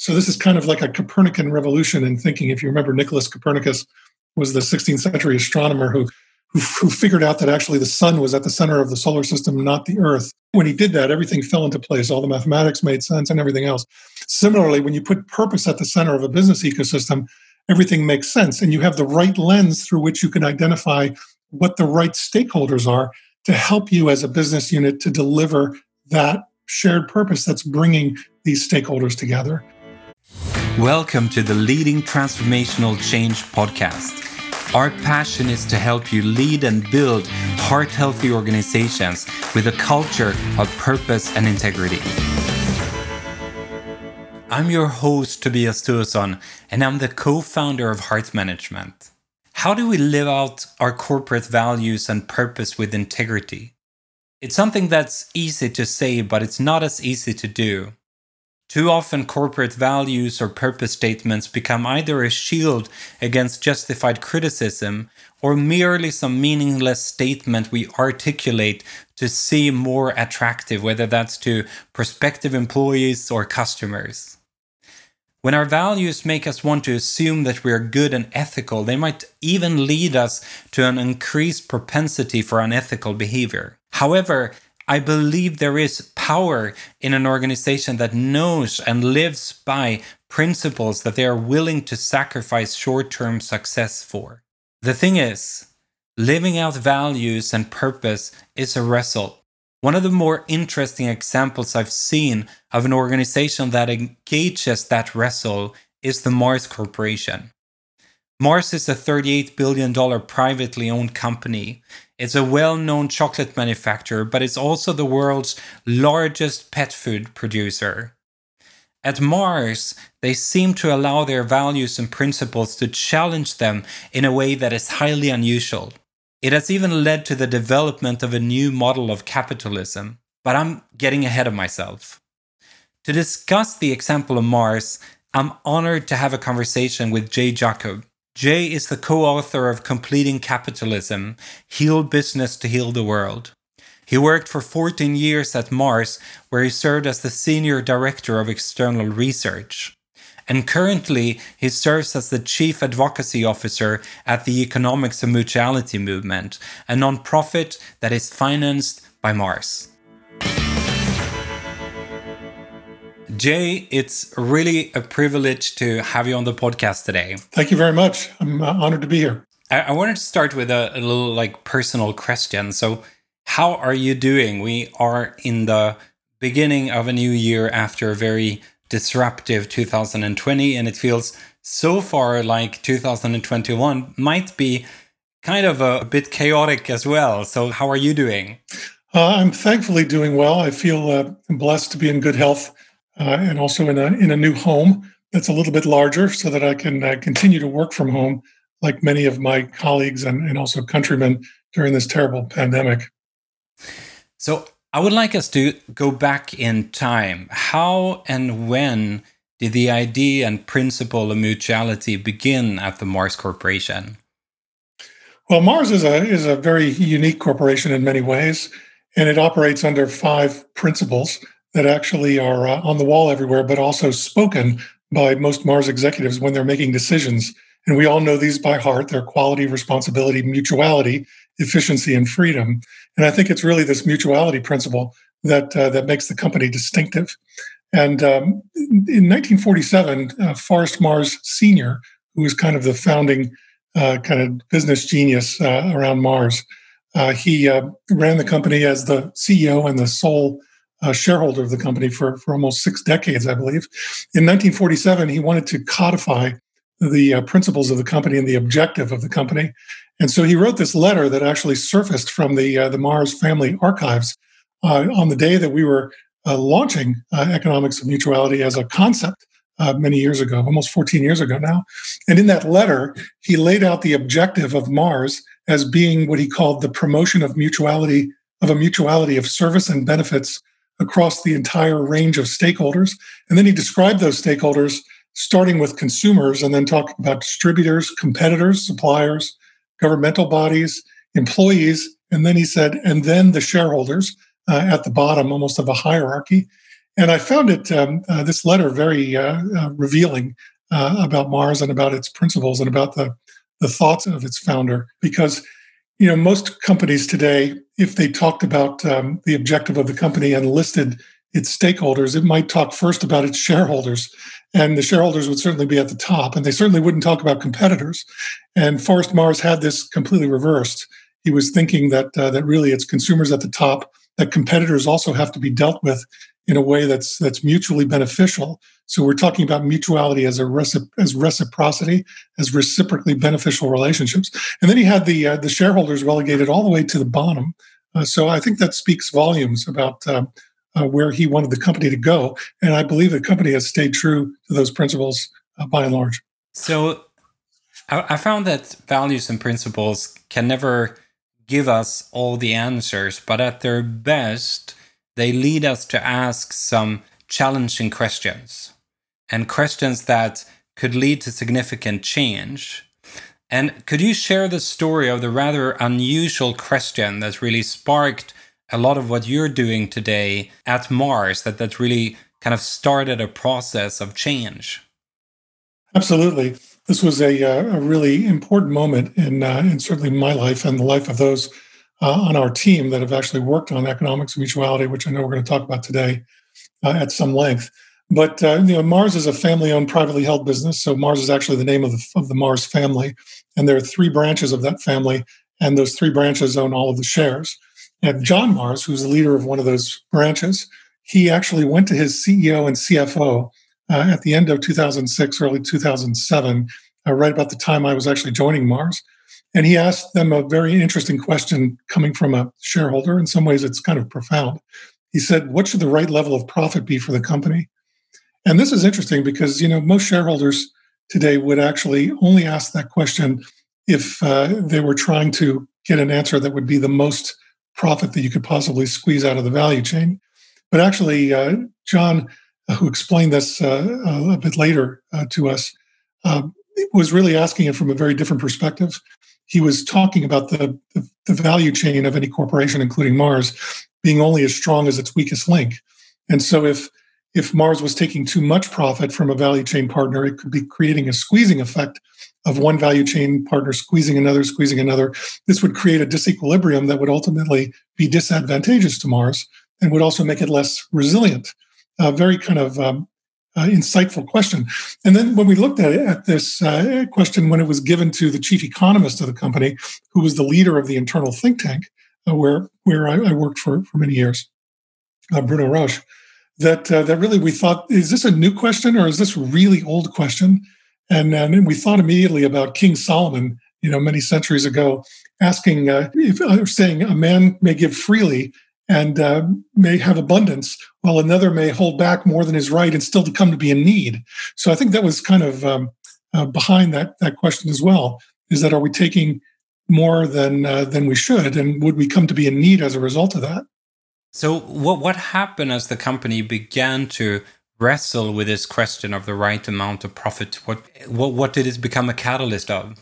So this is kind of like a Copernican revolution in thinking. If you remember, Nicholas Copernicus was the 16th century astronomer who, who, who figured out that actually the sun was at the center of the solar system, not the Earth. When he did that, everything fell into place. All the mathematics made sense and everything else. Similarly, when you put purpose at the center of a business ecosystem, everything makes sense, and you have the right lens through which you can identify what the right stakeholders are to help you as a business unit to deliver that shared purpose that's bringing these stakeholders together. Welcome to the Leading Transformational Change podcast. Our passion is to help you lead and build heart healthy organizations with a culture of purpose and integrity. I'm your host, Tobias Tuesson, and I'm the co founder of Heart Management. How do we live out our corporate values and purpose with integrity? It's something that's easy to say, but it's not as easy to do. Too often, corporate values or purpose statements become either a shield against justified criticism or merely some meaningless statement we articulate to seem more attractive, whether that's to prospective employees or customers. When our values make us want to assume that we are good and ethical, they might even lead us to an increased propensity for unethical behavior. However, I believe there is power in an organization that knows and lives by principles that they are willing to sacrifice short term success for. The thing is, living out values and purpose is a wrestle. One of the more interesting examples I've seen of an organization that engages that wrestle is the Mars Corporation. Mars is a $38 billion privately owned company. It's a well known chocolate manufacturer, but it's also the world's largest pet food producer. At Mars, they seem to allow their values and principles to challenge them in a way that is highly unusual. It has even led to the development of a new model of capitalism. But I'm getting ahead of myself. To discuss the example of Mars, I'm honored to have a conversation with Jay Jakub. Jay is the co author of Completing Capitalism Heal Business to Heal the World. He worked for 14 years at Mars, where he served as the Senior Director of External Research and currently he serves as the Chief Advocacy Officer at the Economics of Mutuality Movement, a nonprofit that is financed by Mars. Jay, it's really a privilege to have you on the podcast today. Thank you very much. I'm uh, honored to be here. I, I wanted to start with a, a little like personal question. So, how are you doing? We are in the beginning of a new year after a very disruptive 2020 and it feels so far like 2021 might be kind of a, bit chaotic as well so how are you doing uh, i'm thankfully doing well i feel uh, blessed to be in good health uh, and also in a, in a new home that's a little bit larger so that i can uh, continue to work from home like many of my colleagues and, and also countrymen during this terrible pandemic so I would like us to go back in time. How and when did the idea and principle of mutuality begin at the Mars Corporation? Well, Mars is a is a very unique corporation in many ways, and it operates under five principles that actually are uh, on the wall everywhere, but also spoken by most Mars executives when they're making decisions. And we all know these by heart. They're quality, responsibility, mutuality, efficiency, and freedom. And I think it's really this mutuality principle that uh, that makes the company distinctive. And um, in 1947, uh, Forrest Mars Sr., who was kind of the founding uh, kind of business genius uh, around Mars, uh, he uh, ran the company as the CEO and the sole shareholder of the company for, for almost six decades, I believe. In 1947, he wanted to codify the principles of the company and the objective of the company. And so he wrote this letter that actually surfaced from the uh, the Mars family archives uh, on the day that we were uh, launching uh, economics of mutuality as a concept uh, many years ago, almost 14 years ago now. And in that letter, he laid out the objective of Mars as being what he called the promotion of mutuality of a mutuality of service and benefits across the entire range of stakeholders. And then he described those stakeholders starting with consumers and then talking about distributors, competitors, suppliers, governmental bodies, employees, and then he said, and then the shareholders uh, at the bottom, almost of a hierarchy. And I found it um, uh, this letter very uh, uh, revealing uh, about Mars and about its principles and about the the thoughts of its founder. Because you know most companies today, if they talked about um, the objective of the company and listed its stakeholders, it might talk first about its shareholders, and the shareholders would certainly be at the top, and they certainly wouldn't talk about competitors. And Forrest Mars had this completely reversed. He was thinking that uh, that really it's consumers at the top, that competitors also have to be dealt with in a way that's that's mutually beneficial. So we're talking about mutuality as a recip- as reciprocity, as reciprocally beneficial relationships. And then he had the uh, the shareholders relegated all the way to the bottom. Uh, so I think that speaks volumes about uh, uh where he wanted the company to go, and I believe the company has stayed true to those principles uh, by and large. So I found that values and principles can never give us all the answers, but at their best they lead us to ask some challenging questions and questions that could lead to significant change. And could you share the story of the rather unusual question that really sparked a lot of what you're doing today at Mars, that, that really kind of started a process of change? Absolutely. This was a, uh, a really important moment in, uh, in certainly my life and the life of those uh, on our team that have actually worked on economics of mutuality, which I know we're going to talk about today uh, at some length. But uh, you know, Mars is a family-owned, privately held business. So Mars is actually the name of the, of the Mars family, and there are three branches of that family, and those three branches own all of the shares. And John Mars, who's the leader of one of those branches, he actually went to his CEO and CFO uh, at the end of 2006, early 2007, uh, right about the time I was actually joining Mars, and he asked them a very interesting question coming from a shareholder. In some ways, it's kind of profound. He said, What should the right level of profit be for the company? And this is interesting because, you know, most shareholders today would actually only ask that question if uh, they were trying to get an answer that would be the most profit that you could possibly squeeze out of the value chain. But actually, uh, John, who explained this uh, a bit later uh, to us, uh, was really asking it from a very different perspective he was talking about the, the, value chain of any corporation, including Mars, being only as strong as its weakest link. And so if if Mars was taking too much profit from a value chain partner, it could be creating a squeezing effect of one value chain partner squeezing another, squeezing another. This would create a disequilibrium that would ultimately be disadvantageous to Mars and would also make it less resilient. Uh, very kind of um, uh, insightful question. And then when we looked at it, at this uh, question, when it was given to the chief economist of the company, who was the leader of the internal think tank, uh, where where I, I, worked for for many years, uh, Bruno Roche, that uh, that really we thought, is this a new question or is this really old question? And, and we thought immediately about King Solomon, you know, many centuries ago, asking, uh, if, saying, a man may give freely and uh, may have abundance, while another may hold back more than is right and still to come to be in need. So I think that was kind of um, uh, behind that that question as well. Is that are we taking more than uh, than we should, and would we come to be in need as a result of that? So what what happened as the company began to wrestle with this question of the right amount of profit? What what what did it become a catalyst of?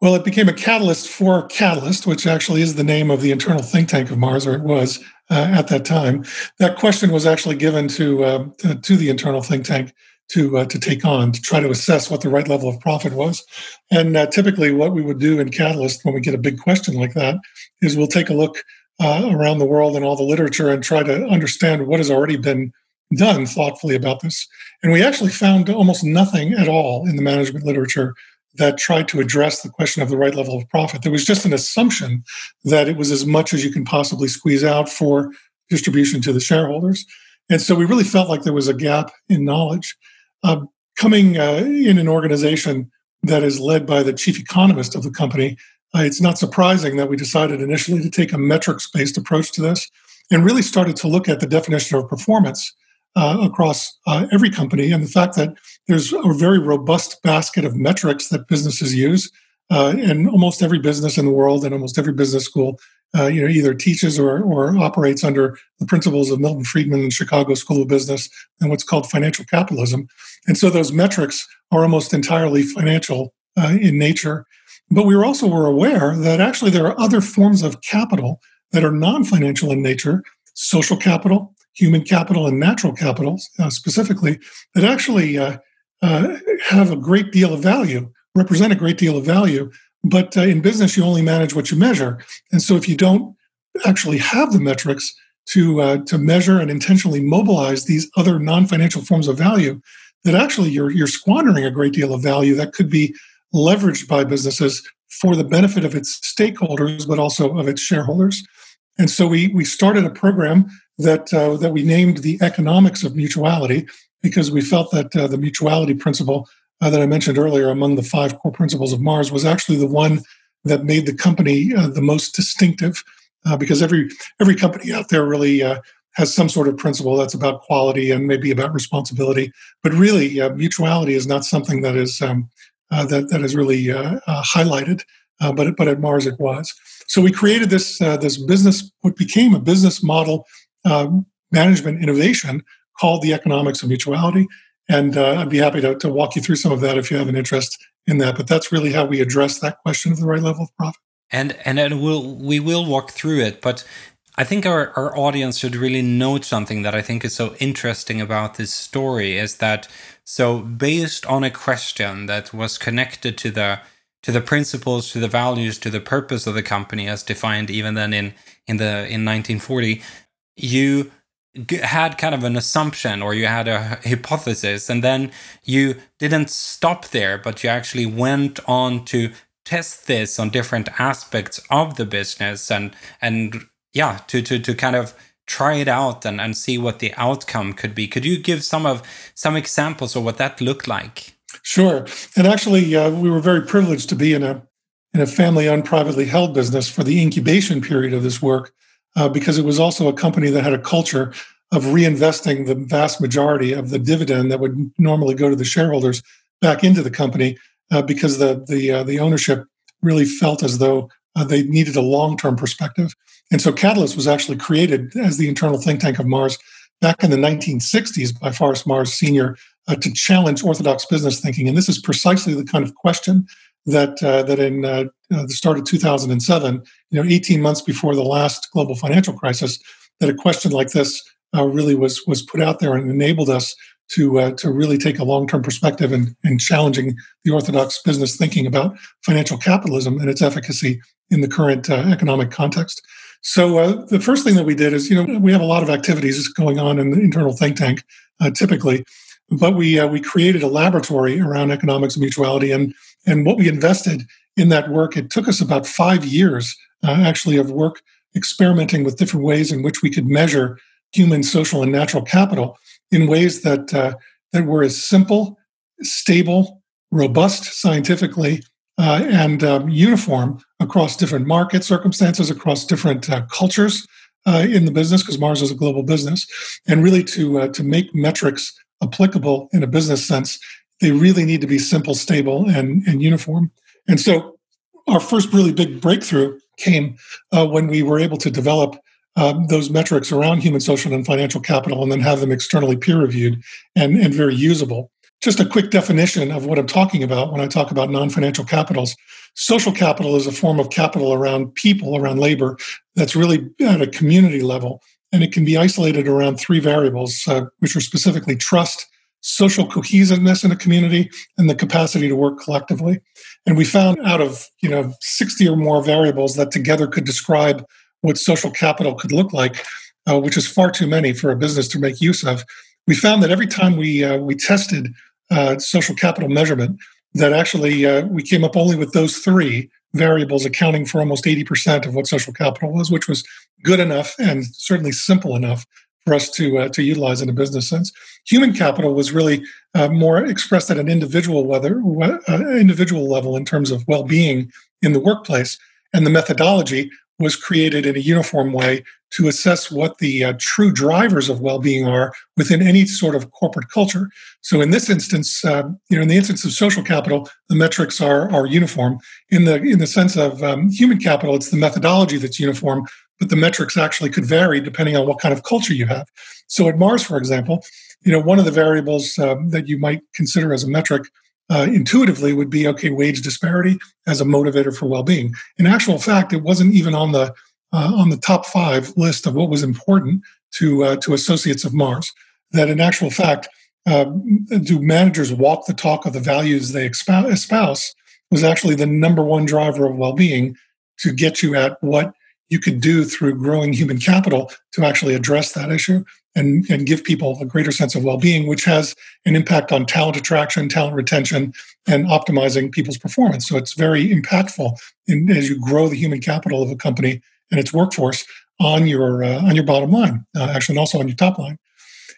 Well, it became a catalyst for Catalyst, which actually is the name of the internal think tank of Mars, or it was uh, at that time. That question was actually given to uh, to the internal think tank to uh, to take on to try to assess what the right level of profit was. And uh, typically, what we would do in Catalyst when we get a big question like that is we'll take a look uh, around the world and all the literature and try to understand what has already been done thoughtfully about this. And we actually found almost nothing at all in the management literature that tried to address the question of the right level of profit. There was just an assumption that it was as much as you can possibly squeeze out for distribution to the shareholders. And so we really felt like there was a gap in knowledge. Uh, coming uh, in an organization that is led by the chief economist of the company, uh, it's not surprising that we decided initially to take a metrics based approach to this and really started to look at the definition of performance uh, across uh, every company, and the fact that there's a very robust basket of metrics that businesses use, uh, and almost every business in the world and almost every business school, uh, you know, either teaches or, or operates under the principles of Milton Friedman and Chicago School of Business and what's called financial capitalism. And so those metrics are almost entirely financial uh, in nature. But we also were aware that actually there are other forms of capital that are non-financial in nature, social capital, human capital and natural capital uh, specifically, that actually uh, uh, have a great deal of value, represent a great deal of value. But uh, in business, you only manage what you measure. And so if you don't actually have the metrics to, uh, to measure and intentionally mobilize these other non financial forms of value, that actually you're, you're squandering a great deal of value that could be leveraged by businesses for the benefit of its stakeholders, but also of its shareholders. And so we, we started a program that, uh, that we named the economics of mutuality because we felt that uh, the mutuality principle uh, that I mentioned earlier among the five core principles of Mars was actually the one that made the company uh, the most distinctive uh, because every every company out there really uh, has some sort of principle that's about quality and maybe about responsibility. But really uh, mutuality is not something that is um, that, that is really highlighted but, but at Mars it was. So we created this this business what became a business model management innovation called The Economics of Mutuality. And uh, I'd be happy to, to walk you through some of that if you have an interest in that. But that's really how we address that question of the right level of profit. And and then we'll we will walk through it, but I think our, our audience should really note something that I think is so interesting about this story is that so based on a question that was connected to the to the principles, to the values, to the purpose of the company as defined even then in in the in 1940, you had kind of an assumption or you had a hypothesis and then you didn't stop there but you actually went on to test this on different aspects of the business and and yeah to to to kind of try it out and, and see what the outcome could be. Could you give some of some examples of what that looked like? Sure. And actually uh, we were very privileged to be in a in a family owned privately held business for the incubation period of this work uh, because it was also a company that had a culture of reinvesting the vast majority of the dividend that would normally go to the shareholders back into the company uh, because the the uh, the ownership really felt as though uh, they needed a long term perspective. And so Catalyst was actually created as the internal think tank of Mars back in the 1960s by Forrest Mars Sr. Uh, to challenge orthodox business thinking. And this is precisely the kind of question that uh, that in uh, uh, the start of 2007, you know, 18 months before the last global financial crisis, that a question like this uh, really was was put out there and enabled us to uh, to really take a long term perspective and in challenging the orthodox business thinking about financial capitalism and its efficacy in the current uh, economic context. So the first thing that we did is, you know, we have a lot of activities going on in the internal think tank, typically, but we we created a laboratory around economics of mutuality and and what we invested in that work, it took us about five years uh, actually of work experimenting with different ways in which we could measure human, social, and natural capital in ways that uh, that were as simple, stable, robust scientifically, uh, and um, uniform across different market circumstances, across different uh, cultures uh, in the business, because Mars is a global business, and really to uh, to make metrics applicable in a business sense they really need to be simple, stable, and, and uniform. And so our first really big breakthrough came uh, when we were able to develop um, those metrics around human, social, and financial capital and then have them externally peer reviewed and, and very usable. Just a quick definition of what I'm talking about when I talk about non financial capitals. Social capital is a form of capital around people, around labor, that's really at a community level. And it can be isolated around three variables, uh, which are specifically trust, social cohesiveness in a community and the capacity to work collectively. And we found out of, you know, 60 or more variables that together could describe what social capital could look like, uh, which is far too many for a business to make use of. We found that every time we uh, we tested uh, social capital measurement, that actually uh, we came up only with those three variables accounting for almost 80% of what social capital was, which was good enough and certainly simple enough for us to uh, to utilize in a business sense. Human capital was really uh, more expressed at an individual whether uh, individual level in terms of well being in the workplace, and the methodology was created in a uniform way to assess what the uh, true drivers of well-being are within any sort of corporate culture. So, in this instance, uh, you know, in the instance of social capital, the metrics are are uniform. In the in the sense of um, human capital, it's the methodology that's uniform, but the metrics actually could vary depending on what kind of culture you have. So at Mars, for example, you know, one of the variables um, that you might consider as a metric uh, intuitively would be okay, wage disparity as a motivator for well-being. In actual fact, it wasn't even on the uh, on the top five list of what was important to uh, to associates of Mars. That in actual fact, uh, do managers walk the talk of the values they espouse was actually the number one driver of well-being to get you at what you could do through growing human capital to actually address that issue and, and give people a greater sense of well-being which has an impact on talent attraction talent retention and optimizing people's performance so it's very impactful in, as you grow the human capital of a company and its workforce on your uh, on your bottom line uh, actually and also on your top line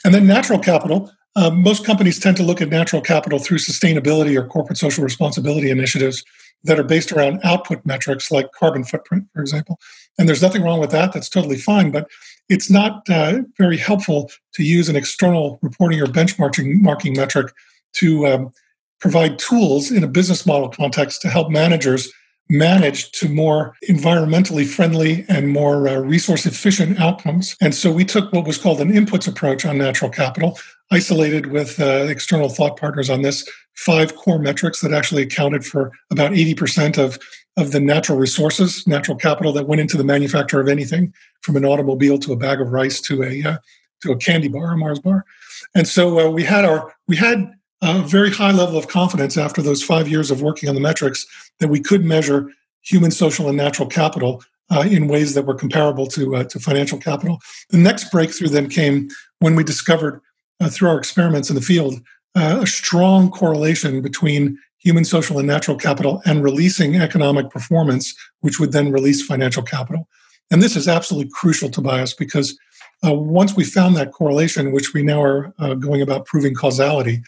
and then natural capital uh, most companies tend to look at natural capital through sustainability or corporate social responsibility initiatives that are based around output metrics like carbon footprint, for example. And there's nothing wrong with that. That's totally fine. But it's not uh, very helpful to use an external reporting or benchmarking marking metric to um, provide tools in a business model context to help managers manage to more environmentally friendly and more uh, resource efficient outcomes. And so we took what was called an inputs approach on natural capital, isolated with uh, external thought partners on this, five core metrics that actually accounted for about 80% of, of the natural resources, natural capital that went into the manufacture of anything from an automobile to a bag of rice to a, uh, to a candy bar, a Mars bar. And so uh, we had our, we had a very high level of confidence after those five years of working on the metrics that we could measure human, social, and natural capital uh, in ways that were comparable to, uh, to financial capital. The next breakthrough then came when we discovered uh, through our experiments in the field uh, a strong correlation between human, social, and natural capital and releasing economic performance, which would then release financial capital. And this is absolutely crucial Tobias because uh, once we found that correlation, which we now are uh, going about proving causality,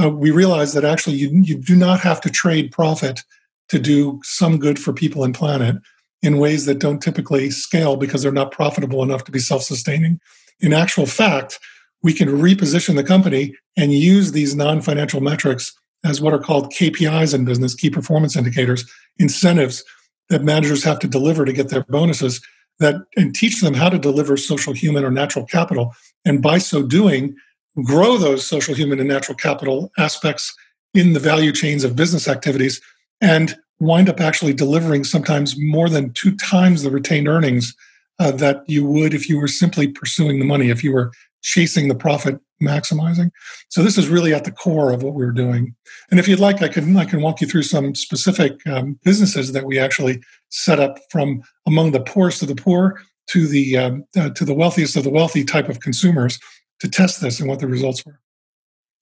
uh, we realized that actually you, you do not have to trade profit to do some good for people and planet in ways that don't typically scale because they're not profitable enough to be self sustaining. In actual fact, we can reposition the company and use these non financial metrics as what are called KPIs in business, key performance indicators, incentives that managers have to deliver to get their bonuses that and teach them how to deliver social human or natural capital and by so doing grow those social, human, and natural capital aspects in the value chains of business activities and wind up actually delivering sometimes more than two times the retained earnings uh, that you would if you were simply pursuing the money, if you were chasing the profit maximizing. So this is really at the core of what we were doing. And if you'd like, I can I can walk you through some specific um, businesses that we actually set up from among the poorest of the poor to the um, uh, to the wealthiest of the wealthy type of consumers to test this and what the results were.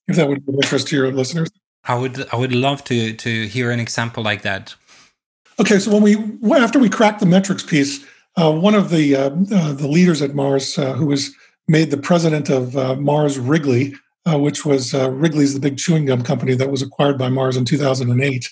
If that would be of interest to your listeners. I would I would love to to hear an example like that. Okay, so when we after we cracked the metrics piece, uh, one of the uh, uh, the leaders at Mars, uh, who was made the president of uh, Mars Wrigley, uh, which was Wrigley's the big chewing gum company that was acquired by Mars in 2008.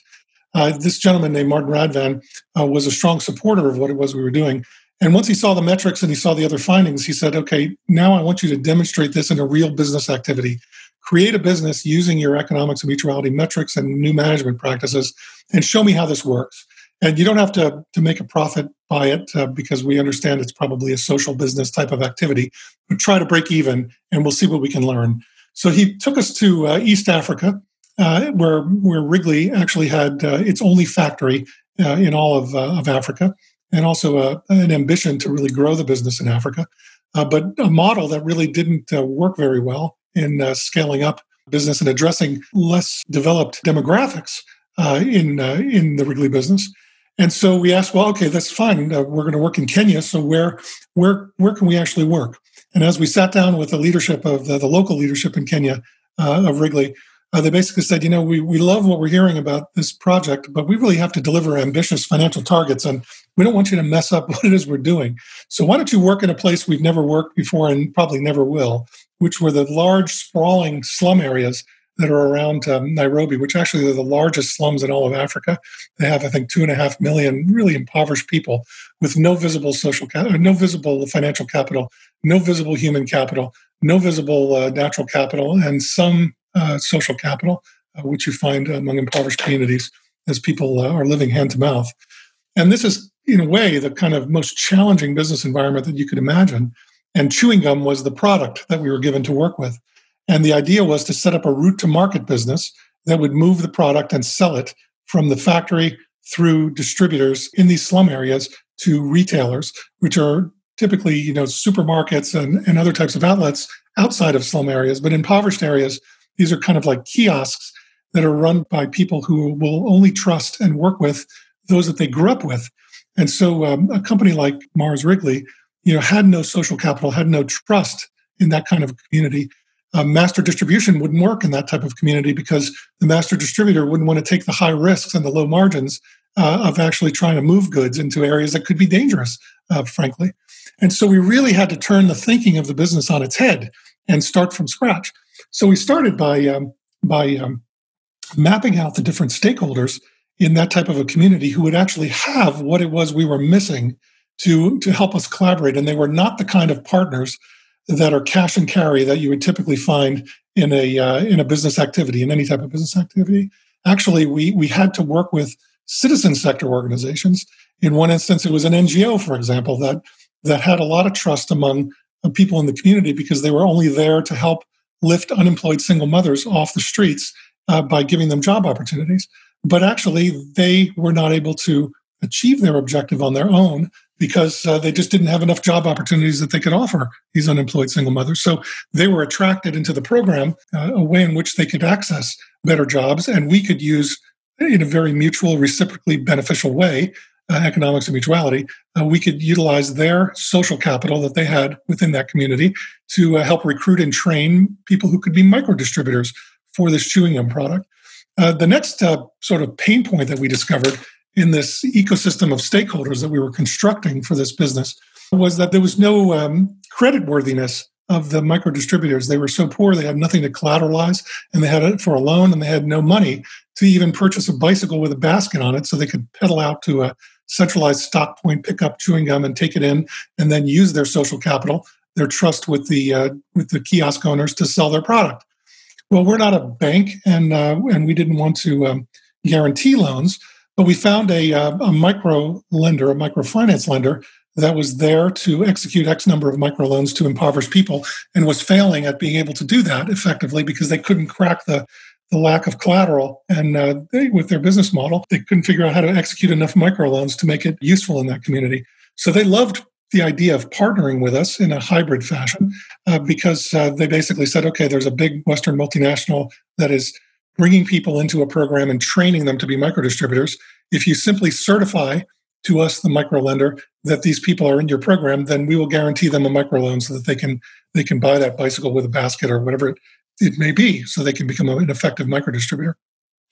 this gentleman named Martin Radvan was a strong supporter of what it was we were doing, and once he saw the metrics and he saw the other findings, he said, okay, now I want you to demonstrate this in a real business activity. Create a business using your economics and mutuality metrics and new management practices and show me how this works. And you don't have to, to make a profit by it uh, because we understand it's probably a social business type of activity, but try to break even and we'll see what we can learn. So he took us to uh, East Africa, uh, where, where Wrigley actually had uh, its only factory uh, in all of, uh, of Africa and also a, an ambition to really grow the business in Africa, uh, but a model that really didn't uh, work very well in uh, scaling up business and addressing less developed demographics uh, in uh, in the Wrigley business. And so we asked, well, okay, that's fine. Uh, we're going to work in Kenya, so where where where can we actually work? And as we sat down with the leadership of the, the local leadership in Kenya of Wrigley, uh, they basically said, you know, we, we love what we're hearing about this project, but we really have to deliver ambitious financial targets and we don't want you to mess up what it is we're doing. So why don't you work in a place we've never worked before and probably never will, which were the large, sprawling slum areas that are around um, Nairobi, which actually are the largest slums in all of Africa. They have, I think, two and a half million really impoverished people with no visible social, ca- no visible financial capital, no visible human capital, no visible uh, natural capital, and some social capital, uh, which you find among impoverished communities as people uh, are living hand to mouth. And this is, in a way, the kind of most challenging business environment that you could imagine. And chewing gum was the product that we were given to work with. And the idea was to set up a route to market business that would move the product and sell it from the factory through distributors in these slum areas to retailers, which are typically, you know, supermarkets and, and other types of outlets outside of slum areas. But impoverished areas, these are kind of like kiosks that are run by people who will only trust and work with those that they grew up with. And so um, a company like Mars Wrigley, you know, had no social capital, had no trust in that kind of community. Uh, master distribution wouldn't work in that type of community because the master distributor wouldn't want to take the high risks and the low margins uh, of actually trying to move goods into areas that could be dangerous, uh, frankly. And so we really had to turn the thinking of the business on its head and start from scratch. So we started by um, by um, mapping out the different stakeholders in that type of a community who would actually have what it was we were missing to to help us collaborate. And they were not the kind of partners that are cash and carry that you would typically find in a uh, in a business activity in any type of business activity. Actually, we we had to work with citizen sector organizations. In one instance, it was an NGO, for example, that that had a lot of trust among people in the community because they were only there to help lift unemployed single mothers off the streets uh, by giving them job opportunities. But actually, they were not able to achieve their objective on their own because uh, they just didn't have enough job opportunities that they could offer these unemployed single mothers. So they were attracted into the program, uh, a way in which they could access better jobs, and we could use in a very mutual, reciprocally beneficial way uh, economics of mutuality, uh, we could utilize their social capital that they had within that community to uh, help recruit and train people who could be micro distributors for this chewing gum product. Uh, the next uh, sort of pain point that we discovered in this ecosystem of stakeholders that we were constructing for this business was that there was no um, credit worthiness of the micro distributors. They were so poor, they had nothing to collateralize, and they had it for a loan, and they had no money to even purchase a bicycle with a basket on it so they could pedal out to a centralized stock point, pick up chewing gum and take it in, and then use their social capital, their trust with the uh, with the kiosk owners to sell their product. Well, we're not a bank, and uh, and we didn't want to um, guarantee loans, but we found a, uh, a micro lender, a microfinance lender that was there to execute X number of microloans to impoverished people and was failing at being able to do that effectively because they couldn't crack the the lack of collateral. And uh, they, with their business model, they couldn't figure out how to execute enough microloans to make it useful in that community. So they loved the idea of partnering with us in a hybrid fashion uh, because uh, they basically said, okay, there's a big Western multinational that is bringing people into a program and training them to be micro distributors. If you simply certify to us, the micro lender, that these people are in your program, then we will guarantee them a micro loan so that they can they can buy that bicycle with a basket or whatever it may be so they can become an effective micro distributor.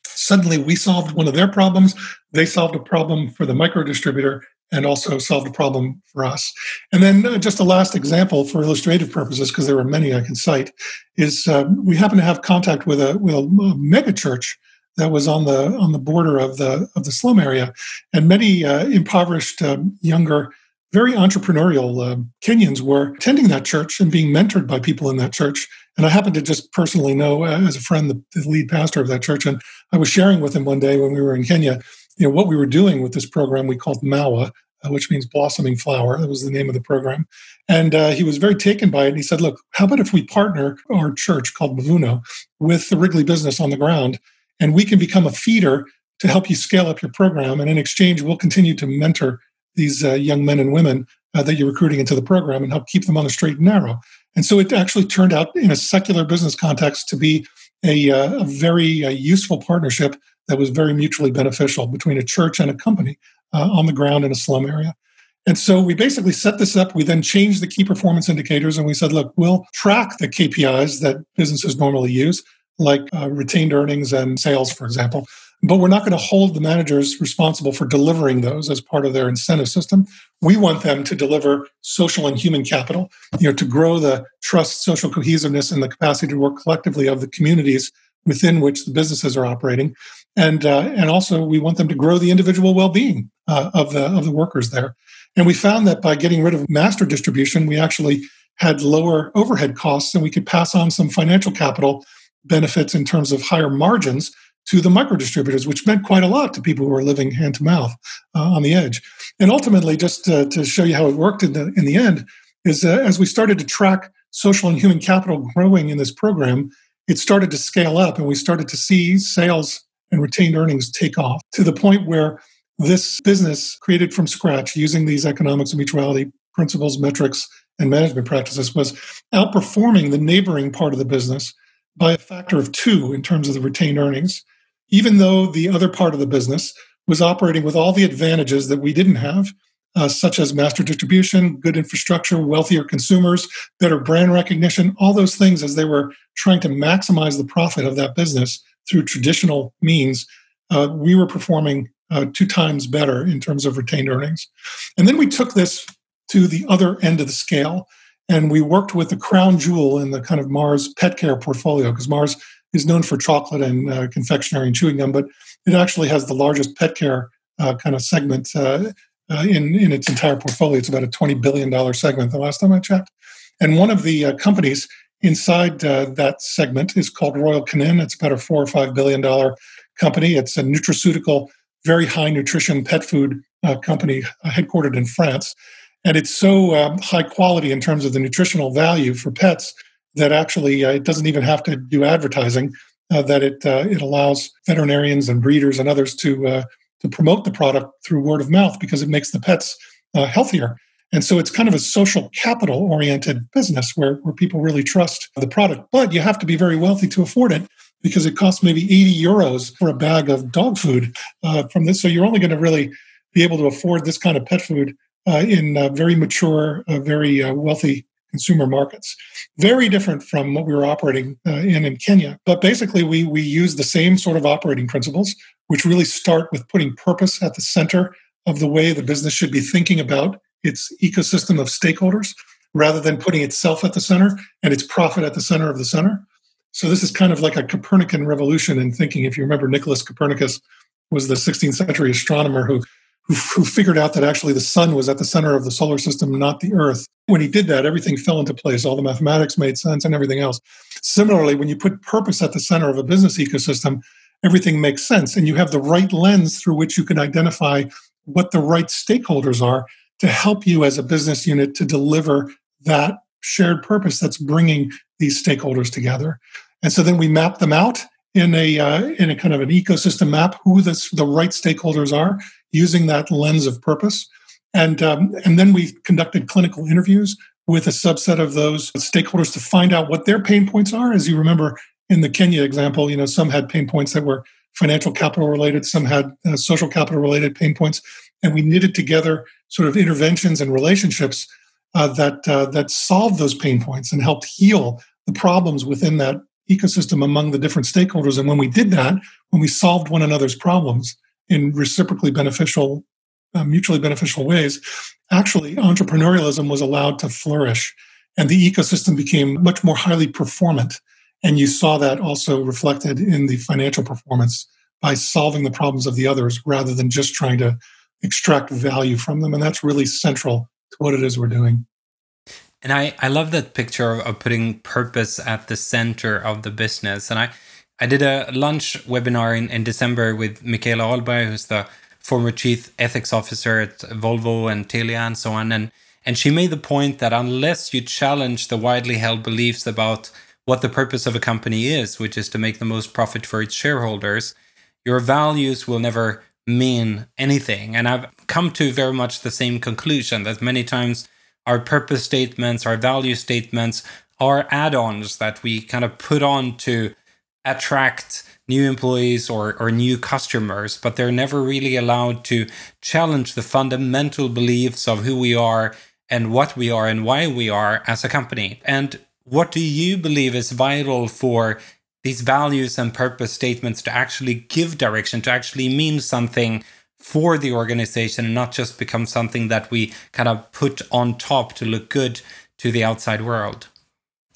Suddenly, we solved one of their problems. They solved a problem for the micro distributor and also solved a problem for us. And then, uh, just a last example for illustrative purposes, because there are many I can cite, is uh, we happen to have contact with a, with a mega church that was on the on the border of the of the slum area, and many uh, impoverished um, younger very entrepreneurial uh, Kenyans were attending that church and being mentored by people in that church. And I happen to just personally know, uh, as a friend, the, the, lead pastor of that church. And I was sharing with him one day when we were in Kenya, you know, what we were doing with this program we called Maua, uh, which means blossoming flower. That was the name of the program. And uh, he was very taken by it. And he said, look, how about if we partner our church called Mavuno with the Wrigley business on the ground and we can become a feeder to help you scale up your program. And in exchange, we'll continue to mentor these uh, young men and women uh, that you're recruiting into the program and help keep them on the straight and narrow. And so it actually turned out in a secular business context to be a, uh, a very uh, useful partnership that was very mutually beneficial between a church and a company uh, on the ground in a slum area. And so we basically set this up. We then changed the key performance indicators and we said, look, we'll track the KPIs that businesses normally use, like uh, retained earnings and sales, for example but we're not going to hold the managers responsible for delivering those as part of their incentive system. We want them to deliver social and human capital, you know, to grow the trust, social cohesiveness, and the capacity to work collectively of the communities within which the businesses are operating, and uh, and also we want them to grow the individual well-being uh, of the of the workers there. And we found that by getting rid of master distribution, we actually had lower overhead costs, and we could pass on some financial capital benefits in terms of higher margins to the micro distributors, which meant quite a lot to people who were living hand to mouth uh, on the edge. And ultimately, just to, to, show you how it worked in the, in the end, is uh, as we started to track social and human capital growing in this program, it started to scale up and we started to see sales and retained earnings take off to the point where this business created from scratch using these economics of mutuality principles, metrics, and management practices was outperforming the neighboring part of the business by a factor of two in terms of the retained earnings, even though the other part of the business was operating with all the advantages that we didn't have, uh, such as master distribution, good infrastructure, wealthier consumers, better brand recognition, all those things as they were trying to maximize the profit of that business through traditional means. Uh, we were performing uh, two times better in terms of retained earnings. And then we took this to the other end of the scale. And we worked with the crown jewel in the kind of Mars pet care portfolio because Mars is known for chocolate and uh, confectionery and chewing gum, but it actually has the largest pet care uh, kind of segment uh, uh in, in its entire portfolio. It's about a $20 billion segment the last time I checked. And one of the uh, companies inside uh, that segment is called Royal Canin. It's about a four or $5 billion company. It's a nutraceutical, very high nutrition pet food company headquartered in France. And it's so um, high quality in terms of the nutritional value for pets that actually uh, it doesn't even have to do advertising. Uh, that it uh, it allows veterinarians and breeders and others to uh, to promote the product through word of mouth because it makes the pets uh, healthier. And so it's kind of a social capital oriented business where, where people really trust the product. But you have to be very wealthy to afford it because it costs maybe 80 euros for a bag of dog food uh, from this. So you're only going to really be able to afford this kind of pet food uh, in uh, very mature, very wealthy consumer markets. Very different from what we were operating uh, in in Kenya. But basically, we we use the same sort of operating principles, which really start with putting purpose at the center of the way the business should be thinking about its ecosystem of stakeholders, rather than putting itself at the center and its profit at the center of the center. So this is kind of like a Copernican revolution in thinking. If you remember, Nicholas Copernicus was the 16th century astronomer who who, who figured out that actually the sun was at the center of the solar system, not the earth. When he did that, everything fell into place. All the mathematics made sense and everything else. Similarly, when you put purpose at the center of a business ecosystem, everything makes sense. And you have the right lens through which you can identify what the right stakeholders are to help you as a business unit to deliver that shared purpose that's bringing these stakeholders together. And so then we map them out in a uh, in a kind of an ecosystem map who the, the right stakeholders are using that lens of purpose and um, and then we conducted clinical interviews with a subset of those stakeholders to find out what their pain points are as you remember in the Kenya example you know some had pain points that were financial capital related some had uh, social capital related pain points and we knitted together sort of interventions and relationships uh, that uh, that solved those pain points and helped heal the problems within that ecosystem among the different stakeholders. And when we did that, when we solved one another's problems in reciprocally beneficial, uh, mutually beneficial ways, actually entrepreneurialism was allowed to flourish and the ecosystem became much more highly performant. And you saw that also reflected in the financial performance by solving the problems of the others rather than just trying to extract value from them. And that's really central to what it is we're doing. And I, I love that picture of, putting purpose at the center of the business. And I, I did a lunch webinar in, in December with Michaela Ahlberg, who's the former chief ethics officer at Volvo and Telia and so on. And, and she made the point that unless you challenge the widely held beliefs about what the purpose of a company is, which is to make the most profit for its shareholders, your values will never mean anything. And I've come to very much the same conclusion that many times our purpose statements, our value statements are add ons that we kind of put on to attract new employees or, or new customers, but they're never really allowed to challenge the fundamental beliefs of who we are and what we are and why we are as a company. And what do you believe is vital for these values and purpose statements to actually give direction, to actually mean something for the organization and not just become something that we kind of put on top to look good to the outside world?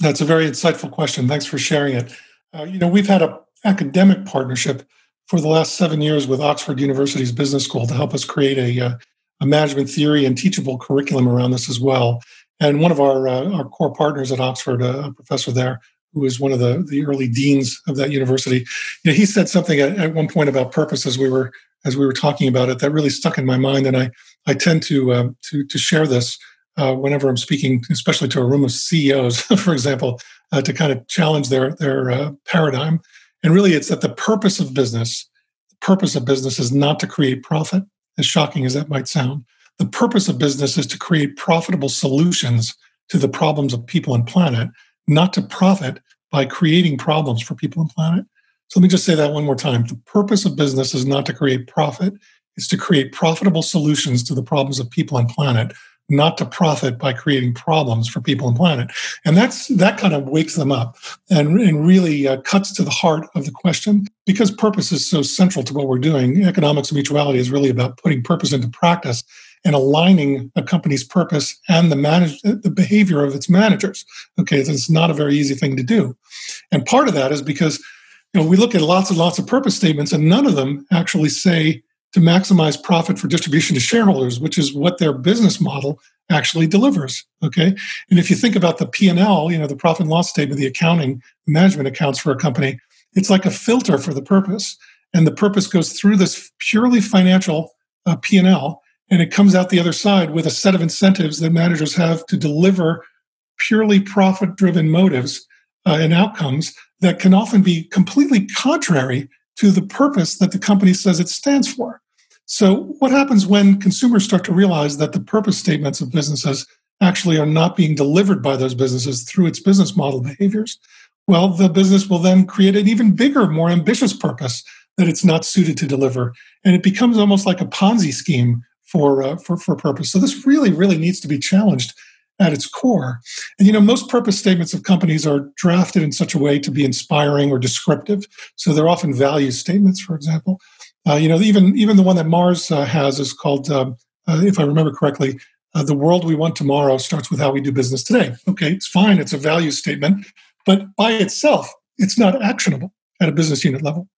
That's a very insightful question. Thanks for sharing it. Uh, you know, we've had an academic partnership for the last seven years with Oxford University's Business School to help us create a, uh, a management theory and teachable curriculum around this as well. And one of our uh, our core partners at Oxford, uh, a professor there, who was one of the, the early deans of that university, you know, he said something at, at one point about purpose as we were as we were talking about it that really stuck in my mind, and I I tend to uh, to to share this uh, whenever I'm speaking, especially to a room of CEOs, for example, uh, to kind of challenge their their uh, paradigm. And really, it's that the purpose of business, the purpose of business is not to create profit, as shocking as that might sound. the purpose of business is to create profitable solutions to the problems of people and planet, not to profit by creating problems for people and planet. So let me just say that one more time. The purpose of business is not to create profit, it's to create profitable solutions to the problems of people and planet, not to profit by creating problems for people and planet. And that's that kind of wakes them up and, and really uh, cuts to the heart of the question because purpose is so central to what we're doing. Economics of mutuality is really about putting purpose into practice and aligning a company's purpose and the manage the behavior of its managers. Okay, it's not a very easy thing to do. And part of that is because you know we look at lots and lots of purpose statements and none of them actually say to maximize profit for distribution to shareholders, which is what their business model actually delivers. Okay, and if you think about the P and L, you know the profit and loss statement, the accounting, management accounts for a company, it's like a filter for the purpose, and the purpose goes through this purely financial uh, P and it comes out the other side with a set of incentives that managers have to deliver purely profit-driven motives uh, and outcomes that can often be completely contrary to the purpose that the company says it stands for. So, what happens when consumers start to realize that the purpose statements of businesses actually are not being delivered by those businesses through its business model behaviors? Well, the business will then create an even bigger, more ambitious purpose that it's not suited to deliver. And it becomes almost like a Ponzi scheme for, uh, for, for purpose. So, this really, really needs to be challenged at its core. And you know, most purpose statements of companies are drafted in such a way to be inspiring or descriptive. So they're often value statements, for example. Uh, you know, even even the one that Mars uh, has is called, um, uh, if I remember correctly, uh, "The world we want tomorrow starts with how we do business today." Okay, it's fine; it's a value statement, but by itself, it's not actionable at a business unit level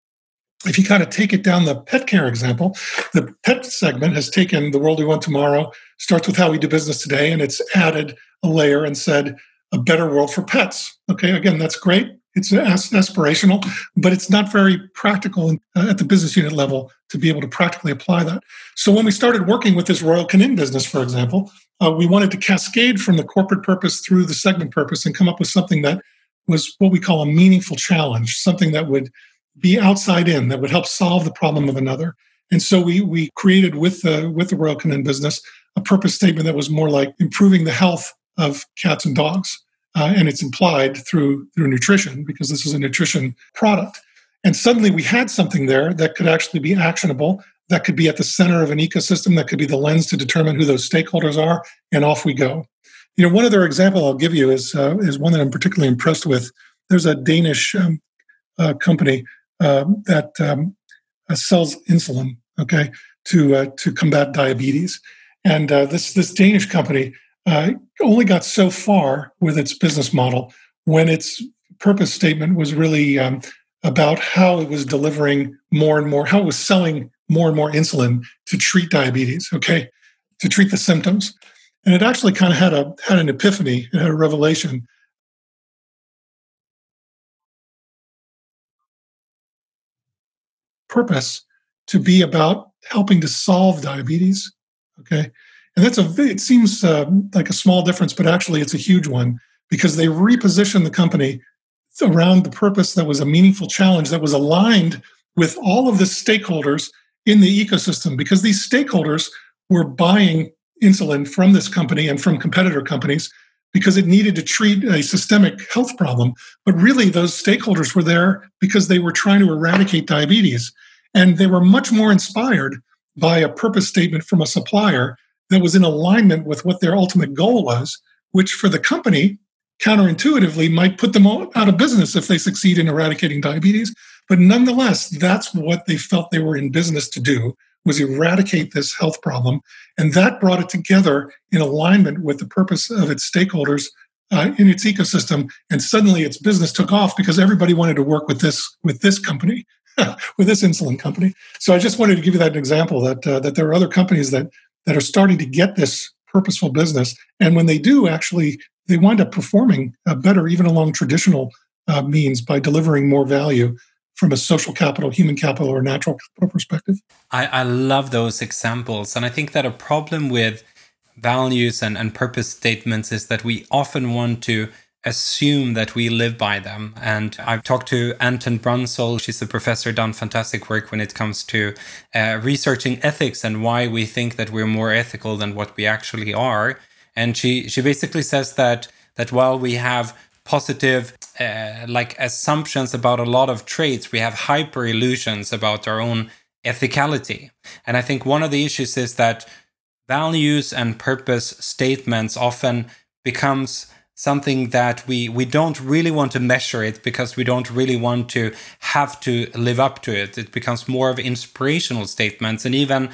if you kind of take it down the pet care example, the pet segment has taken the world we want tomorrow, starts with how we do business today, and it's added a layer and said a better world for pets. Okay, again, that's great. It's aspirational, but it's not very practical uh, at the business unit level to be able to practically apply that. So when we started working with this Royal Canin business, for example, uh, we wanted to cascade from the corporate purpose through the segment purpose and come up with something that was what we call a meaningful challenge, something that would be outside in that would help solve the problem of another. And so we we created with the with the Royal Canin business a purpose statement that was more like improving the health of cats and dogs, uh, and it's implied through through nutrition because this is a nutrition product. And suddenly we had something there that could actually be actionable, that could be at the center of an ecosystem, that could be the lens to determine who those stakeholders are, and off we go. You know, one other example I'll give you is uh, is one that I'm particularly impressed with. There's a Danish um, uh, company um, that um, uh, sells insulin, okay, to uh, to combat diabetes. And uh, this this Danish company uh, only got so far with its business model when its purpose statement was really um, about how it was delivering more and more, how it was selling more and more insulin to treat diabetes, okay, to treat the symptoms. And it actually kind of had a had an epiphany, it had a revelation purpose to be about helping to solve diabetes. Okay. And that's a, it seems uh, like a small difference, but actually it's a huge one because they repositioned the company around the purpose that was a meaningful challenge that was aligned with all of the stakeholders in the ecosystem because these stakeholders were buying insulin from this company and from competitor companies because it needed to treat a systemic health problem. But really, those stakeholders were there because they were trying to eradicate diabetes. And they were much more inspired by a purpose statement from a supplier that was in alignment with what their ultimate goal was, which for the company, counterintuitively, might put them out of business if they succeed in eradicating diabetes. But nonetheless, that's what they felt they were in business to do was eradicate this health problem. And that brought it together in alignment with the purpose of its stakeholders uh, in its ecosystem. And suddenly its business took off because everybody wanted to work with this, with this company, with this insulin company. So I just wanted to give you that example that, uh, that there are other companies that, that are starting to get this purposeful business. And when they do, actually, they wind up performing uh, better, even along traditional uh, means by delivering more value from a social capital, human capital, or natural capital perspective. I, I love those examples. And I think that a problem with values and, and purpose statements is that we often want to assume that we live by them. And I've talked to Ann Tenbrunsel. She's a professor, done fantastic work when it comes to uh, researching ethics and why we think that we're more ethical than what we actually are. And she she basically says that that while we have positive uh, like assumptions about a lot of traits, we have hyper illusions about our own ethicality. And I think one of the issues is that values and purpose statements often becomes something that we we don't really want to measure it because we don't really want to have to live up to it. It becomes more of inspirational statements. And even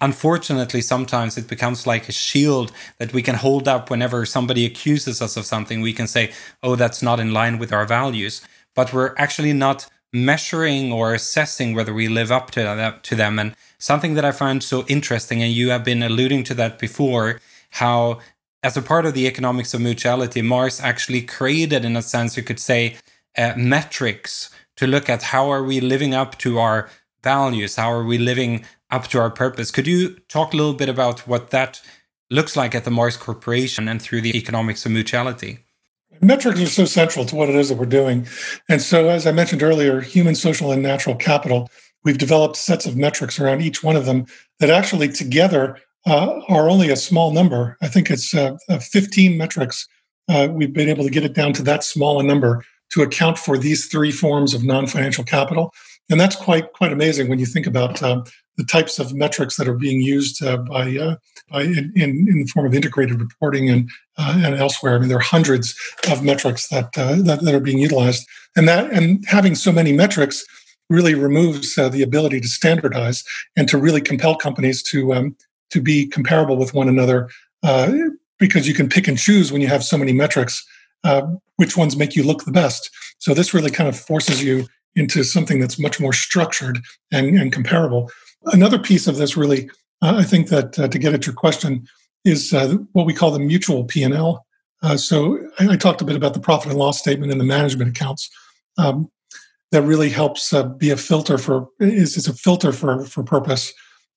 unfortunately sometimes it becomes like a shield that we can hold up whenever somebody accuses us of something. We can say oh that's not in line with our values. But we're actually not measuring or assessing whether we live up to that to them. And something that i find so interesting and you have been alluding to that before how as a part of the economics of mutuality, Mars actually created, in a sense, you could say, uh, metrics to look at how are we living up to our values, how are we living up to our purpose. Could you talk a little bit about what that looks like at the Mars Corporation and through the economics of mutuality? Metrics are so central to what it is that we're doing. And so, as I mentioned earlier, human, social, and natural capital, we've developed sets of metrics around each one of them that actually together uh, are only a small number. I think it's uh, uh 15 metrics. Uh, we've been able to get it down to that small a number to account for these three forms of non-financial capital, and that's quite quite amazing when you think about um, the types of metrics that are being used uh, by, uh, by in, in, the form of integrated reporting and and elsewhere. I mean, there are hundreds of metrics that, that, that are being utilized, and that and having so many metrics really removes uh, the ability to standardize and to really compel companies to um, to be comparable with one another uh, because you can pick and choose when you have so many metrics uh, which ones make you look the best. So this really kind of forces you into something that's much more structured and, and comparable. Another piece of this really, uh, I think that uh, to get at your question, is uh, what we call the mutual P&L. Uh, so I, I, talked a bit about the profit and loss statement and the management accounts. Um, that really helps be a filter for is, is a filter for for purpose,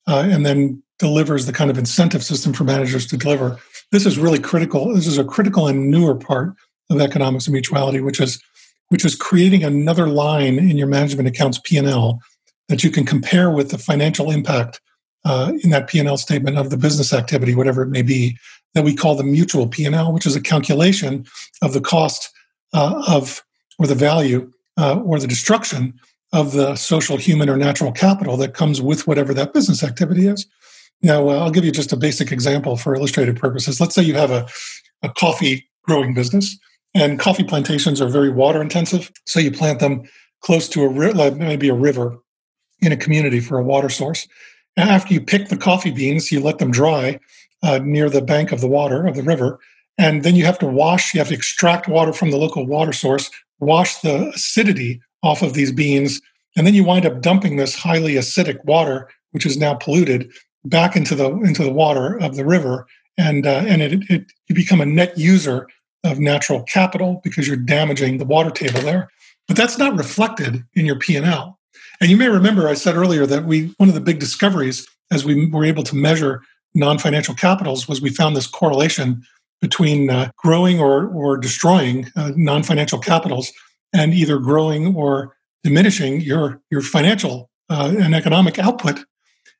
and then delivers the kind of incentive system for managers to deliver. This is really critical. This is a critical and newer part of economics of mutuality, which is which is creating another line in your management accounts P&L that you can compare with the financial impact uh, in that P&L statement of the business activity, whatever it may be, that we call the mutual P&L, which is a calculation of the cost uh, of or the value uh, or the destruction of the social, human, or natural capital that comes with whatever that business activity is. Now, uh, I'll give you just a basic example for illustrative purposes. Let's say you have a, a coffee growing business, and coffee plantations are very water intensive. So you plant them close to a maybe a river in a community for a water source. And after you pick the coffee beans, you let them dry uh, near the bank of the water of the river, and then you have to wash. You have to extract water from the local water source, wash the acidity off of these beans, and then you wind up dumping this highly acidic water, which is now polluted, back into the into the water of the river, and uh, and it, it you become a net user of natural capital because you're damaging the water table there. But that's not reflected in your P and L. And you may remember I said earlier that we one of the big discoveries as we were able to measure non-financial capitals was we found this correlation between uh, growing or or destroying uh, non-financial capitals and either growing or diminishing your your financial uh, and economic output.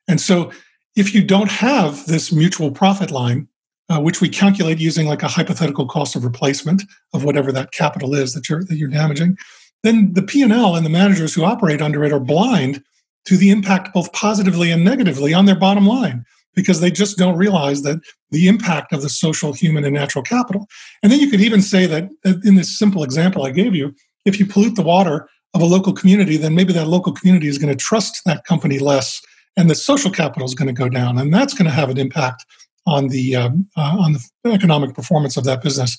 And so if you don't have this mutual profit line, uh, which we calculate using like a hypothetical cost of replacement of whatever that capital is that you're that you're damaging, then the P&L and the managers who operate under it are blind to the impact both positively and negatively on their bottom line because they just don't realize that the impact of the social, human, and natural capital. And then you could even say that in this simple example I gave you, if you pollute the water of a local community, then maybe that local community is going to trust that company less and the social capital is going to go down, and that's going to have an impact on the um, uh, on the economic performance of that business.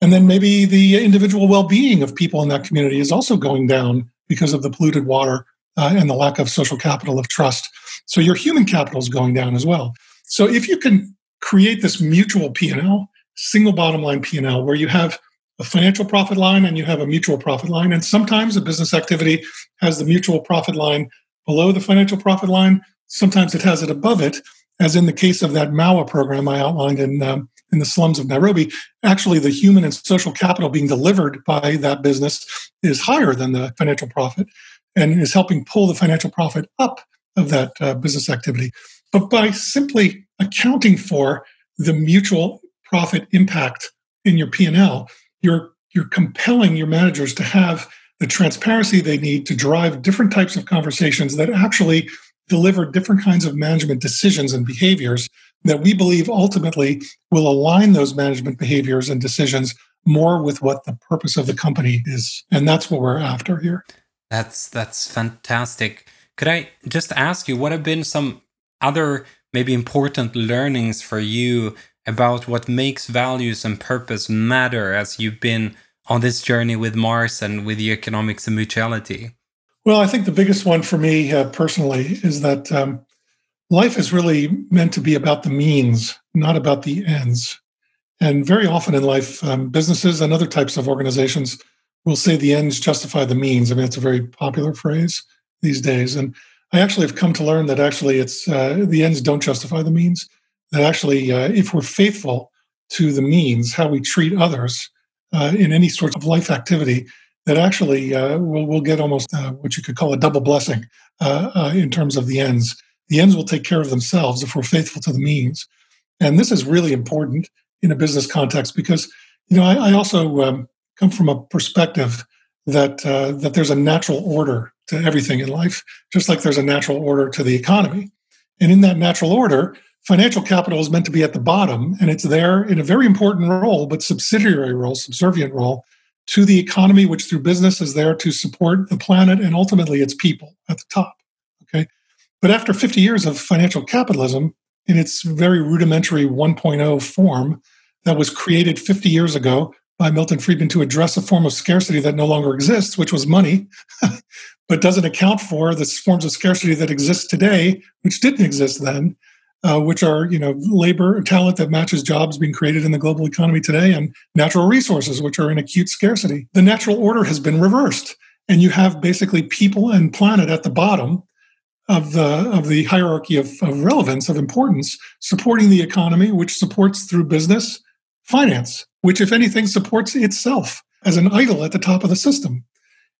And then maybe the individual well-being of people in that community is also going down because of the polluted water uh, and the lack of social capital of trust. So your human capital is going down as well. So if you can create this mutual P&L, single bottom line P&L, where you have a financial profit line and you have a mutual profit line, and sometimes a business activity has the mutual profit line below the financial profit line. Sometimes it has it above it, as in the case of that Maua program I outlined in, um, in the slums of Nairobi, actually the human and social capital being delivered by that business is higher than the financial profit and is helping pull the financial profit up of that uh, business activity. But by simply accounting for the mutual profit impact in your P&L, you're you're compelling your managers to have the transparency they need to drive different types of conversations that actually deliver different kinds of management decisions and behaviors that we believe ultimately will align those management behaviors and decisions more with what the purpose of the company is. And that's what we're after here. That's that's fantastic. Could i just ask you what have been some other maybe important learnings for you about what makes values and purpose matter as you've been on this journey with Mars and with the economics of mutuality? Well, I think the biggest one for me uh, personally is that um, life is really meant to be about the means, not about the ends. And very often in life, um, businesses and other types of organizations will say the ends justify the means. I mean, it's a very popular phrase these days. And I actually have come to learn that actually it's uh, the ends don't justify the means. That actually, uh, if we're faithful to the means, how we treat others uh, in any sort of life activity, that actually uh, we'll, we'll get almost uh, what you could call a double blessing uh, in terms of the ends. The ends will take care of themselves if we're faithful to the means. And this is really important in a business context because, you know, I, I also um, come from a perspective that that there's a natural order to everything in life, just like there's a natural order to the economy. And in that natural order, financial capital is meant to be at the bottom, and it's there in a very important role, but subsidiary role, subservient role to the economy, which through business is there to support the planet and ultimately its people at the top. Okay. But after 50 years of financial capitalism in its very rudimentary 1.0 form that was created 50 years ago by Milton Friedman to address a form of scarcity that no longer exists, which was money, but doesn't account for the forms of scarcity that exist today, which didn't exist then, uh, which are you know labor talent that matches jobs being created in the global economy today, and natural resources, which are in acute scarcity. The natural order has been reversed, and you have basically people and planet at the bottom of the of the hierarchy of, of relevance of importance, supporting the economy, which supports through business, finance, which if anything supports itself as an idol at the top of the system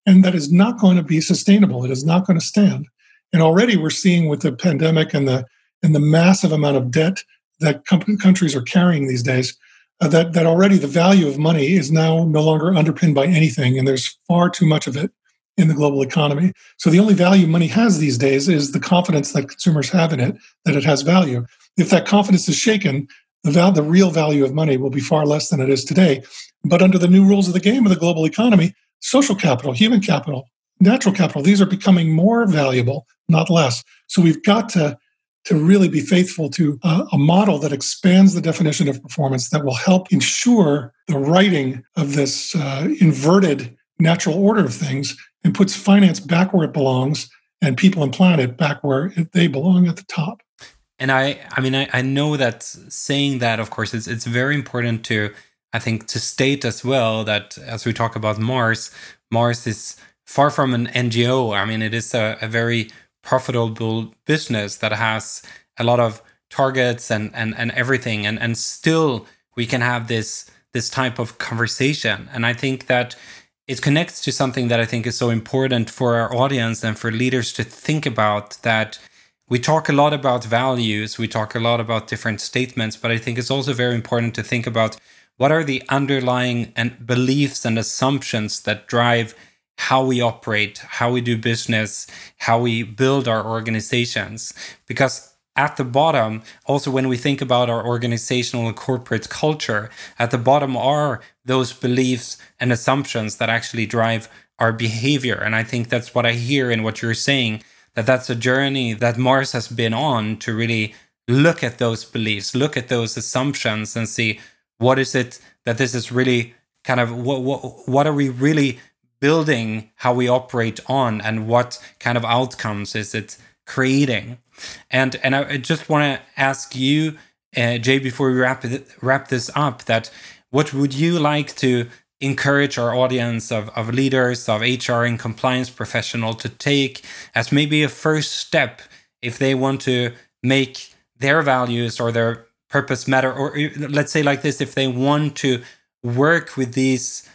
and that is not going to be sustainable. It is not going to stand. And already we're seeing with the pandemic and the and the massive amount of debt that com- countries are carrying these days, uh, that that already the value of money is now no longer underpinned by anything, and there's far too much of it in the global economy. So the only value money has these days is the confidence that consumers have in it that it has value. If that confidence is shaken, the val- the real value of money will be far less than it is today. But under the new rules of the game of the global economy, social capital, human capital, natural capital, these are becoming more valuable, not less. So we've got to, to really be faithful to a, a model that expands the definition of performance that will help ensure the righting of this uh, inverted natural order of things and puts finance back where it belongs and people and planet back where they belong at the top. And I, I mean, I, I know that saying that, of course, it's, it's very important to I think to state as well that as we talk about Mars, Mars is far from an NGO. I mean, it is a, a very profitable business that has a lot of targets and and and everything, and and still we can have this this type of conversation. And I think that it connects to something that I think is so important for our audience and for leaders to think about that we talk a lot about values, we talk a lot about different statements, but I think it's also very important to think about what are the underlying and beliefs and assumptions that drive how we operate, how we do business, how we build our organizations? Because at the bottom, also when we think about our organizational and corporate culture, at the bottom are those beliefs and assumptions that actually drive our behavior. And I think that's what I hear in what you're saying that that's a journey that Mars has been on to really look at those beliefs, look at those assumptions and see what is it that this is really kind of what what, what are we really building how we operate on and what kind of outcomes is it creating. And and i just want to ask you uh, jay before we wrap it, wrap this up that what would you like to encourage our audience of, of leaders of hr and compliance professional to take as maybe a first step if they want to make their values or their purpose matter? Or let's say like this if they want to work with these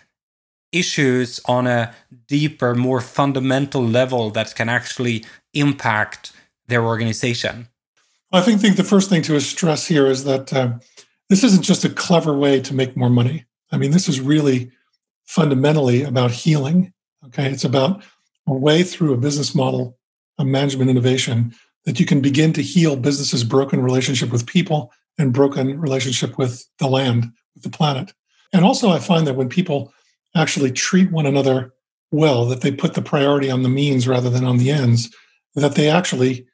issues on a deeper more fundamental level that can actually impact their organization? I think, think the first thing to stress here is that uh, this isn't just a clever way to make more money. I mean this is really fundamentally about healing okay? It's about a way through a business model a management innovation that you can begin to heal businesses broken relationship with people and broken relationship with the land, with the planet. And also, I find that when people actually treat one another well, that they put the priority on the means rather than on the ends, that they actually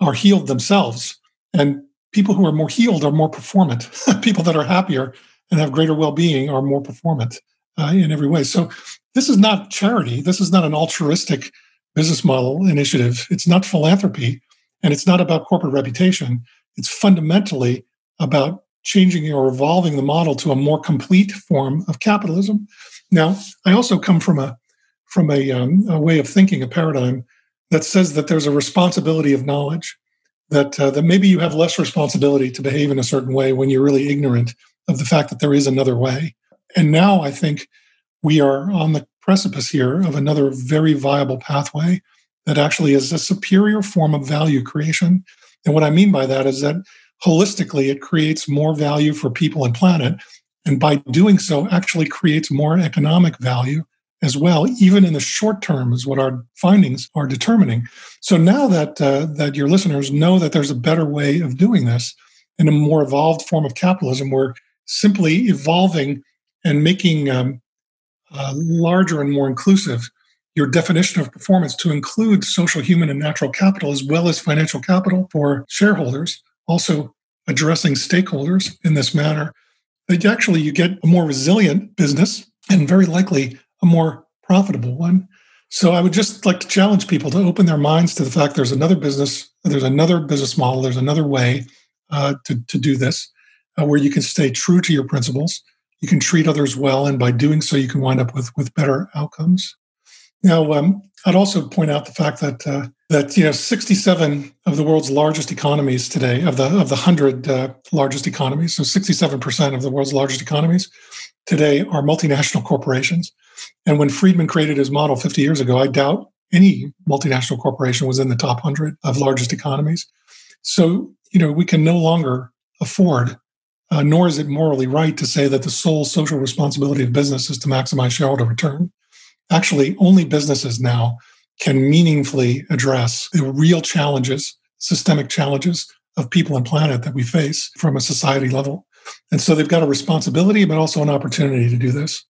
are healed themselves. And people who are more healed are more performant. people that are happier and have greater well being are more performant uh, in every way. So, this is not charity. This is not an altruistic business model initiative. It's not philanthropy and it's not about corporate reputation. It's fundamentally about changing or evolving the model to a more complete form of capitalism. Now, I also come from a from a, um, a way of thinking, a paradigm that says that there's a responsibility of knowledge. That uh, that maybe you have less responsibility to behave in a certain way when you're really ignorant of the fact that there is another way. And now I think we are on the precipice here of another very viable pathway that actually is a superior form of value creation. And what I mean by that is that holistically, it creates more value for people and planet. And by doing so, actually creates more economic value as well, even in the short term, is what our findings are determining. So now that uh, that your listeners know that there's a better way of doing this in a more evolved form of capitalism, we're simply evolving and making um, uh, larger and more inclusive your definition of performance to include social, human, and natural capital as well as financial capital for shareholders, also addressing stakeholders in this manner, actually you get a more resilient business and very likely a more profitable one. So I would just like to challenge people to open their minds to the fact there's another business, there's another business model, there's another way uh, to, to do this uh, where you can stay true to your principles. You can treat others well, and by doing so, you can wind up with, with better outcomes. Now, um, I'd also point out the fact that uh, that you know 67 of the world's largest economies today, of the of the hundred uh, largest economies, so 67 percent of the world's largest economies today are multinational corporations. And when Friedman created his model 50 years ago, I doubt any multinational corporation was in the top 100 of largest economies. So you know we can no longer afford. Uh, nor is it morally right to say that the sole social responsibility of business is to maximize shareholder return actually only businesses now can meaningfully address the real challenges, systemic challenges of people and planet that we face from a society level. And so they've got a responsibility, but also an opportunity to do this.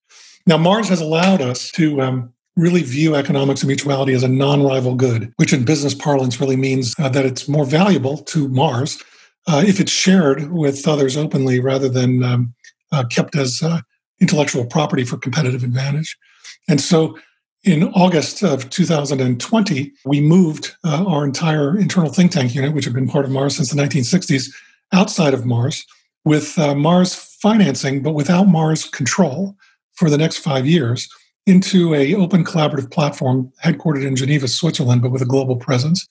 Now, Mars has allowed us to um, really view economics and mutuality as a non rival good, which in business parlance really means uh, that it's more valuable to Mars uh, if it's shared with others openly rather than um, uh, kept as uh, intellectual property for competitive advantage. And so in August of 2020, we moved uh, our entire internal think tank unit, which had been part of Mars since the 1960s, outside of Mars with uh, Mars financing, but without Mars control for the next five years into a open collaborative platform headquartered in Geneva, Switzerland, but with a global presence.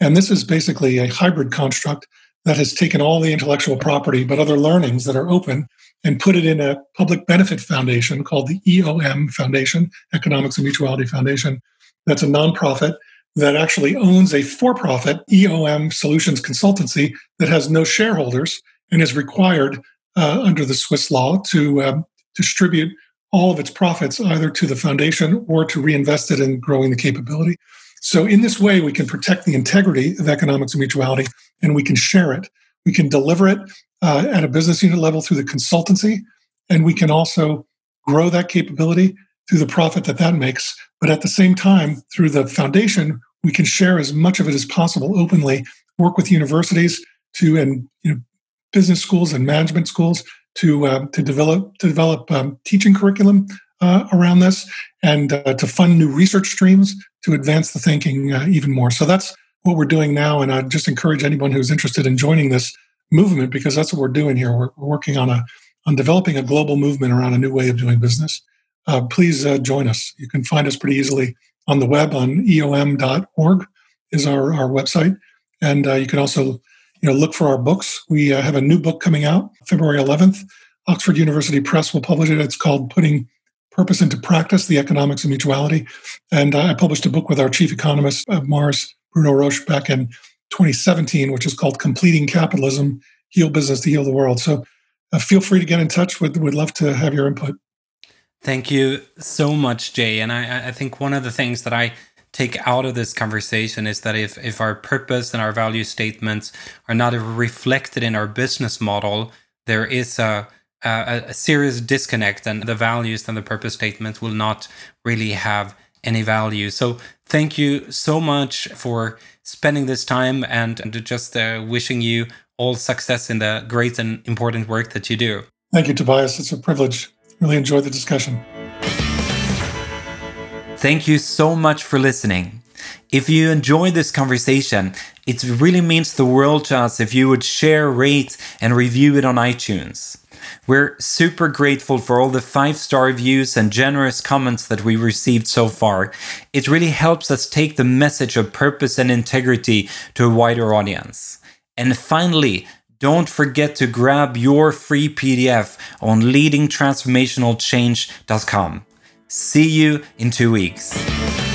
And this is basically a hybrid construct that has taken all the intellectual property, but other learnings that are open and put it in a public benefit foundation called the EOM Foundation, Economics and Mutuality Foundation. That's a nonprofit that actually owns a for profit EOM solutions consultancy that has no shareholders and is required uh, under the Swiss law to um, distribute all of its profits either to the foundation or to reinvest it in growing the capability. So, in this way, we can protect the integrity of economics and mutuality and we can share it. We can deliver it uh, at a business unit level through the consultancy, and we can also grow that capability through the profit that that makes. But at the same time, through the foundation, we can share as much of it as possible openly, work with universities to and you know, business schools and management schools to uh, to develop to develop um, teaching curriculum uh, around this and uh, to fund new research streams to advance the thinking uh, even more. So that's what we're doing now, and I just encourage anyone who's interested in joining this movement because that's what we're doing here. We're, we're working on a on developing a global movement around a new way of doing business. Uh, please uh, join us. You can find us pretty easily on the web on eom.org is our, our website. And uh, you can also, you know, look for our books. We uh, have a new book coming out February 11th. Oxford University Press will publish it. It's called Putting Purpose into Practice The Economics of Mutuality. And uh, I published a book with our chief economist Mars, Bruno Roche, back in 2017, which is called Completing Capitalism Heal Business to Heal the World. So uh, feel free to get in touch. We'd, we'd love to have your input. Thank you so much, Jay. And I, I think one of the things that I take out of this conversation is that if, if our purpose and our value statements are not reflected in our business model, there is a, a, a serious disconnect, and the values and the purpose statements will not really have any value. So, thank you so much for spending this time and, just uh, wishing you all success in the great and important work that you do. Thank you, Tobias. It's a privilege. Really enjoyed the discussion. Thank you so much for listening. If you enjoyed this conversation, it really means the world to us if you would share, rate, and review it on iTunes. We're super grateful for all the five star reviews and generous comments that we received so far. It really helps us take the message of purpose and integrity to a wider audience. And finally, don't forget to grab your free PDF on leadingtransformationalchange.com. See you in two weeks.